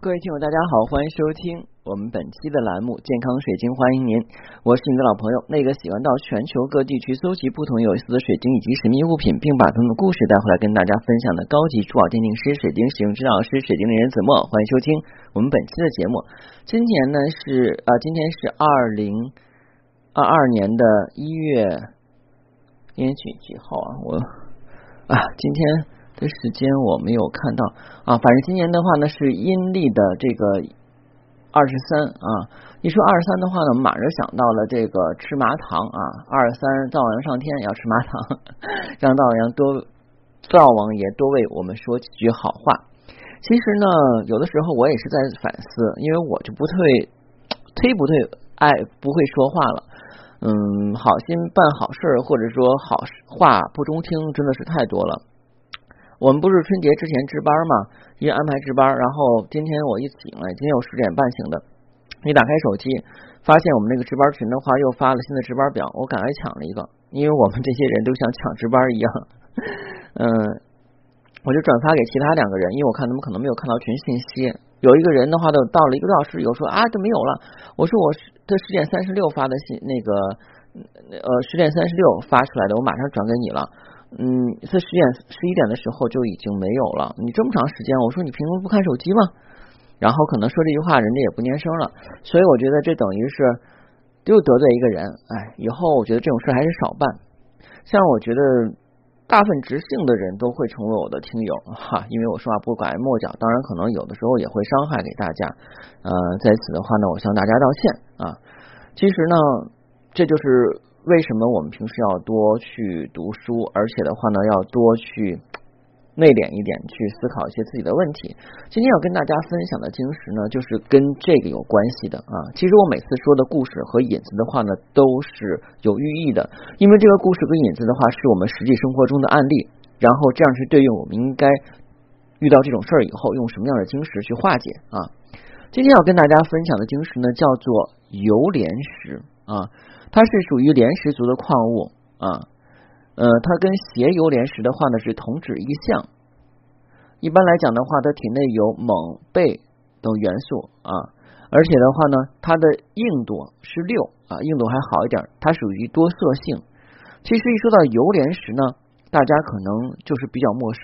各位听友，大家好，欢迎收听我们本期的栏目《健康水晶》，欢迎您，我是你的老朋友，那个喜欢到全球各地去搜集不同有意思的水晶以及神秘物品，并把他们的故事带回来跟大家分享的高级珠宝鉴定师、水晶使用指导师、水晶的人子墨，欢迎收听我们本期的节目。今年呢是啊，今天是二零二二年的一月，今天几几号啊？我啊，今天。的时间我没有看到啊，反正今年的话呢是阴历的这个二十三啊。一说二十三的话呢，我马上想到了这个吃麻糖啊，二十三灶王上天要吃麻糖，让灶王多灶王爷多为我们说几句好话。其实呢，有的时候我也是在反思，因为我就不退忒不退爱不会说话了。嗯，好心办好事或者说好话不中听，真的是太多了。我们不是春节之前值班嘛，因为安排值班，然后今天我一醒来，今天我十点半醒的，一打开手机，发现我们那个值班群的话又发了新的值班表，我赶快抢了一个，因为我们这些人都像抢值班一样，嗯，我就转发给其他两个人，因为我看他们可能没有看到群信息，有一个人的话都到了一个多小时，有说啊都没有了，我说我是他十点三十六发的信，那个呃十点三十六发出来的，我马上转给你了。嗯，在十点十一点的时候就已经没有了。你这么长时间，我说你平时不看手机吗？然后可能说这句话，人家也不念声了。所以我觉得这等于是又得罪一个人。哎，以后我觉得这种事还是少办。像我觉得大部分直性的人都会成为我的听友 哈，因为我说话不拐弯抹角。当然，可能有的时候也会伤害给大家。呃，在此的话呢，我向大家道歉啊。其实呢，这就是。为什么我们平时要多去读书，而且的话呢，要多去内敛一点，去思考一些自己的问题？今天要跟大家分享的晶石呢，就是跟这个有关系的啊。其实我每次说的故事和引子的话呢，都是有寓意的，因为这个故事跟引子的话，是我们实际生活中的案例，然后这样去对应我们应该遇到这种事儿以后，用什么样的晶石去化解啊？今天要跟大家分享的晶石呢，叫做油莲石啊。它是属于莲石族的矿物啊，呃，它跟斜游莲石的话呢是同指一项。一般来讲的话，它体内有锰、钡等元素啊，而且的话呢，它的硬度是六啊，硬度还好一点，它属于多色性。其实一说到油莲石呢，大家可能就是比较陌生，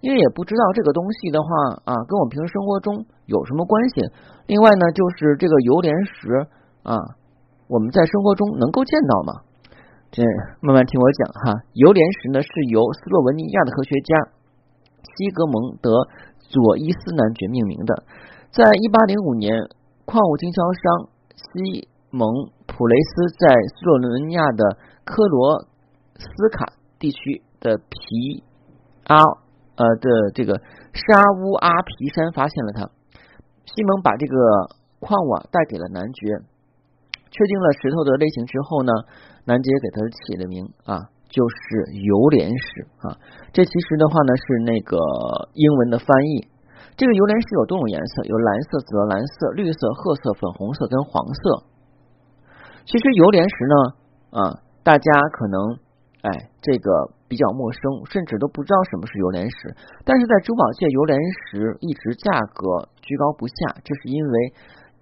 因为也不知道这个东西的话啊，跟我们平时生活中有什么关系。另外呢，就是这个油莲石啊。我们在生活中能够见到吗？这慢慢听我讲哈。油莲石呢是由斯洛文尼亚的科学家西格蒙德佐伊斯男爵命名的。在一八零五年，矿物经销商西蒙普雷斯在斯洛文尼亚的科罗斯卡地区的皮阿呃的这个沙乌阿皮山发现了它。西蒙把这个矿物啊带给了男爵。确定了石头的类型之后呢，南杰给它起了名啊，就是油莲石啊。这其实的话呢是那个英文的翻译。这个油莲石有多种颜色，有蓝色、紫蓝色、绿色、褐色、粉红色跟黄色。其实油莲石呢啊，大家可能哎这个比较陌生，甚至都不知道什么是油莲石。但是在珠宝界，油莲石一直价格居高不下，这是因为。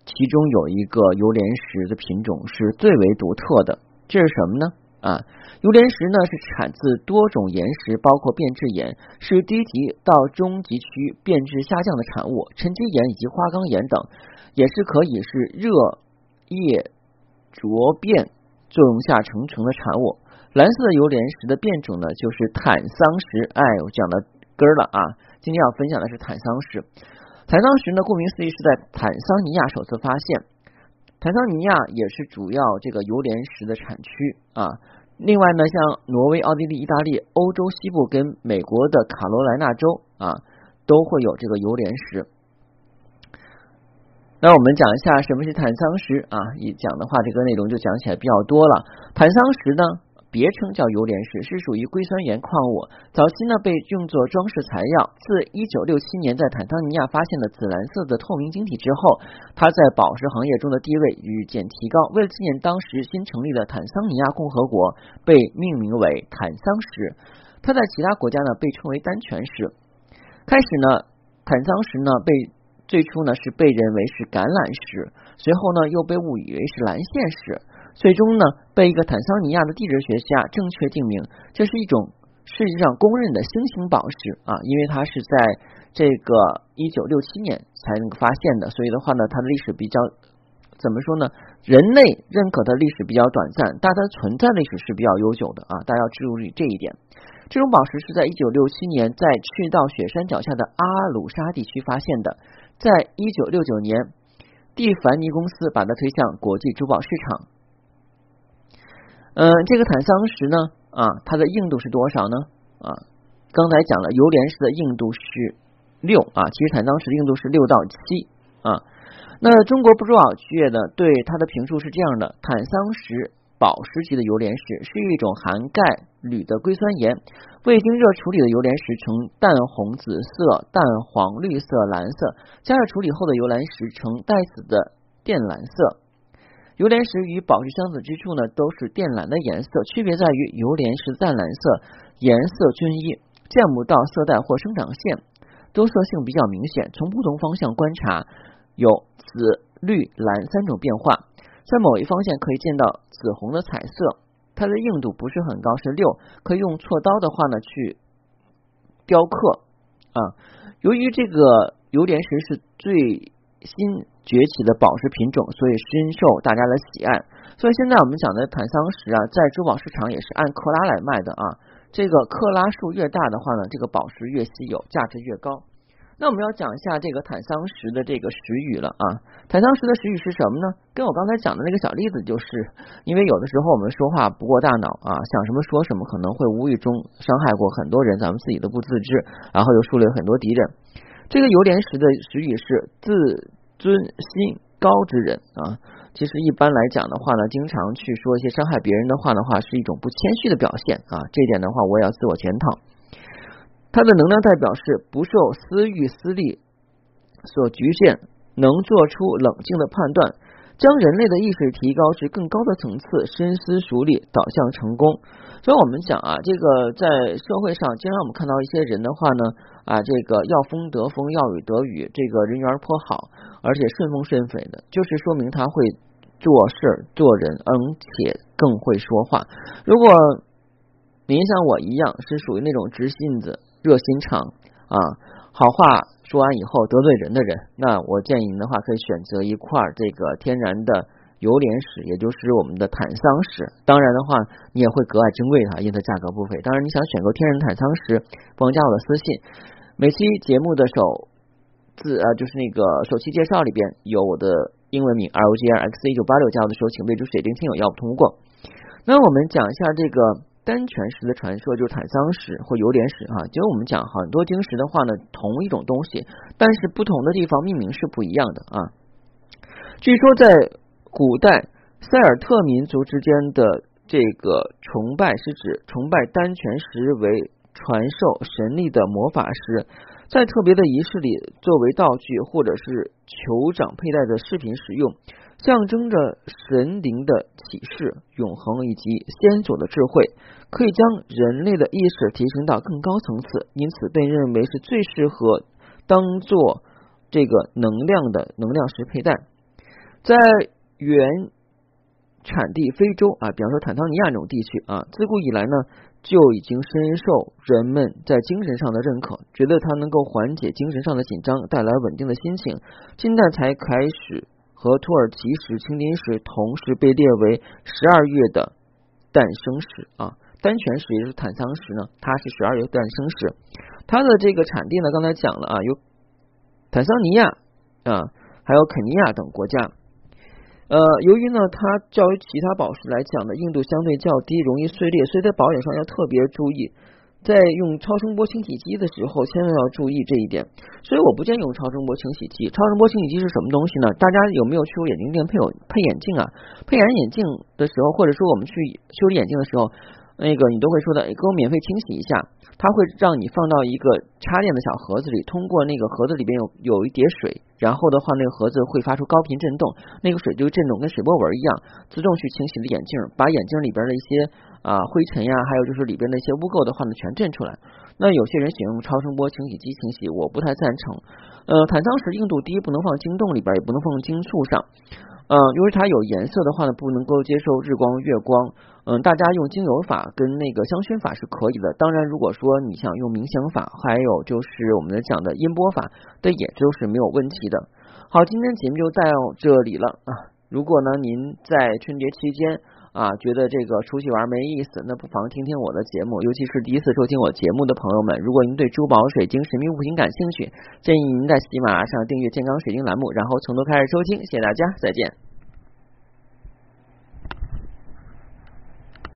其中有一个油莲石的品种是最为独特的，这是什么呢？啊，油莲石呢是产自多种岩石，包括变质岩，是低级到中级区变质下降的产物，沉积岩以及花岗岩等，也是可以是热液浊变作用下成成的产物。蓝色的油莲石的变种呢，就是坦桑石。哎，我讲到根儿了啊，今天要分享的是坦桑石。坦桑石呢，顾名思义是在坦桑尼亚首次发现。坦桑尼亚也是主要这个油莲石的产区啊。另外呢，像挪威、奥地利、意大利、欧洲西部跟美国的卡罗来纳州啊，都会有这个油莲石。那我们讲一下什么是坦桑石啊？一讲的话，这个内容就讲起来比较多了。坦桑石呢？别称叫油莲石，是属于硅酸盐矿物。早期呢被用作装饰材料。自一九六七年在坦桑尼亚发现了紫蓝色的透明晶体之后，它在宝石行业中的地位日渐提高。为了纪念当时新成立的坦桑尼亚共和国，被命名为坦桑石。它在其他国家呢被称为丹泉石。开始呢，坦桑石呢被最初呢是被认为是橄榄石，随后呢又被误以为是蓝线石，最终呢被一个坦桑尼亚的地质学家正确定名，这是一种世界上公认的星星宝石啊，因为它是在这个一九六七年才能够发现的，所以的话呢，它的历史比较怎么说呢？人类认可的历史比较短暂，但它存在历史是比较悠久的啊，大家要注意这一点。这种宝石是在一九六七年在赤道雪山脚下的阿鲁沙地区发现的，在一九六九年，蒂凡尼公司把它推向国际珠宝市场。嗯，这个坦桑石呢，啊，它的硬度是多少呢？啊，刚才讲了，油莲石的硬度是六啊，其实坦桑石硬度是六到七啊。那中国珠宝界呢，对它的评述是这样的：坦桑石。宝石级的油莲石是一种含钙铝的硅酸盐，未经热处理的油莲石呈淡红紫色、淡黄绿色、蓝色，加热处理后的油莲石呈带紫的靛蓝色。油莲石与宝石相似之处呢，都是靛蓝的颜色，区别在于油莲石淡蓝色，颜色均一，见不到色带或生长线，多色性比较明显。从不同方向观察，有紫、绿、蓝三种变化。在某一方向可以见到紫红的彩色，它的硬度不是很高，是六，可以用锉刀的话呢去雕刻啊。由于这个油莲石是最新崛起的宝石品种，所以深受大家的喜爱。所以现在我们讲的坦桑石啊，在珠宝市场也是按克拉来卖的啊。这个克拉数越大的话呢，这个宝石越稀有，价值越高。那我们要讲一下这个坦桑石的这个石语了啊。坦桑石的石语是什么呢？跟我刚才讲的那个小例子，就是因为有的时候我们说话不过大脑啊，想什么说什么，可能会无意中伤害过很多人，咱们自己都不自知，然后又树立很多敌人。这个油莲石的石语是自尊心高之人啊。其实一般来讲的话呢，经常去说一些伤害别人的话的话，是一种不谦虚的表现啊。这一点的话，我也要自我检讨。它的能量代表是不受私欲私利所局限，能做出冷静的判断，将人类的意识提高至更高的层次，深思熟虑，导向成功。所以我们讲啊，这个在社会上，经常我们看到一些人的话呢，啊，这个要风得风，要雨得雨，这个人缘颇好，而且顺风顺水的，就是说明他会做事做人，而且更会说话。如果您像我一样，是属于那种直性子。热心肠啊，好话说完以后得罪人的人，那我建议您的话可以选择一块这个天然的油莲石，也就是我们的坦桑石。当然的话，你也会格外珍贵它，因为它价格不菲。当然，你想选购天然坦桑石，不妨加我的私信。每期节目的首字啊，就是那个首期介绍里边有我的英文名 R O G R X 一九八六，加我的时候请备注“水晶听友”，要不通过。那我们讲一下这个。丹泉石的传说就是坦桑石或油莲石啊，其实我们讲很多晶石的话呢，同一种东西，但是不同的地方命名是不一样的啊。据说在古代塞尔特民族之间的这个崇拜是指崇拜丹泉石为传授神力的魔法师，在特别的仪式里作为道具或者是酋长佩戴的饰品使用。象征着神灵的启示、永恒以及先祖的智慧，可以将人类的意识提升到更高层次，因此被认为是最适合当做这个能量的能量石佩戴。在原产地非洲啊，比方说坦桑尼亚这种地区啊，自古以来呢就已经深受人们在精神上的认可，觉得它能够缓解精神上的紧张，带来稳定的心情。近代才开始。和土耳其石、青金石同时被列为十二月的诞生石啊，丹泉石也是坦桑石呢，它是十二月诞生石。它的这个产地呢，刚才讲了啊，有坦桑尼亚啊，还有肯尼亚等国家。呃，由于呢，它较于其他宝石来讲呢，硬度相对较低，容易碎裂，所以在保养上要特别注意。在用超声波清洗机的时候，千万要注意这一点。所以我不建议用超声波清洗机。超声波清洗机是什么东西呢？大家有没有去过眼镜店配有配眼镜啊？配眼眼镜的时候，或者说我们去修理眼镜的时候，那个你都会说的，给我免费清洗一下。它会让你放到一个插电的小盒子里，通过那个盒子里边有有一叠水，然后的话那个盒子会发出高频震动，那个水就震动跟水波纹一样，自动去清洗的眼镜，把眼镜里边的一些啊灰尘呀，还有就是里边的一些污垢的话呢全震出来。那有些人喜欢用超声波清洗机清洗，我不太赞成。呃，坦桑石硬度低，不能放晶洞里边，也不能放晶簇上。嗯，因为它有颜色的话呢，不能够接受日光、月光。嗯，大家用精油法跟那个香薰法是可以的。当然，如果说你想用冥想法，还有就是我们讲的音波法，这也就是没有问题的。好，今天节目就到这里了啊。如果呢您在春节期间啊觉得这个出去玩没意思，那不妨听听我的节目。尤其是第一次收听我节目的朋友们，如果您对珠宝、水晶、神秘物品感兴趣，建议您在喜马拉雅上订阅健康水晶栏目，然后从头开始收听。谢谢大家，再见。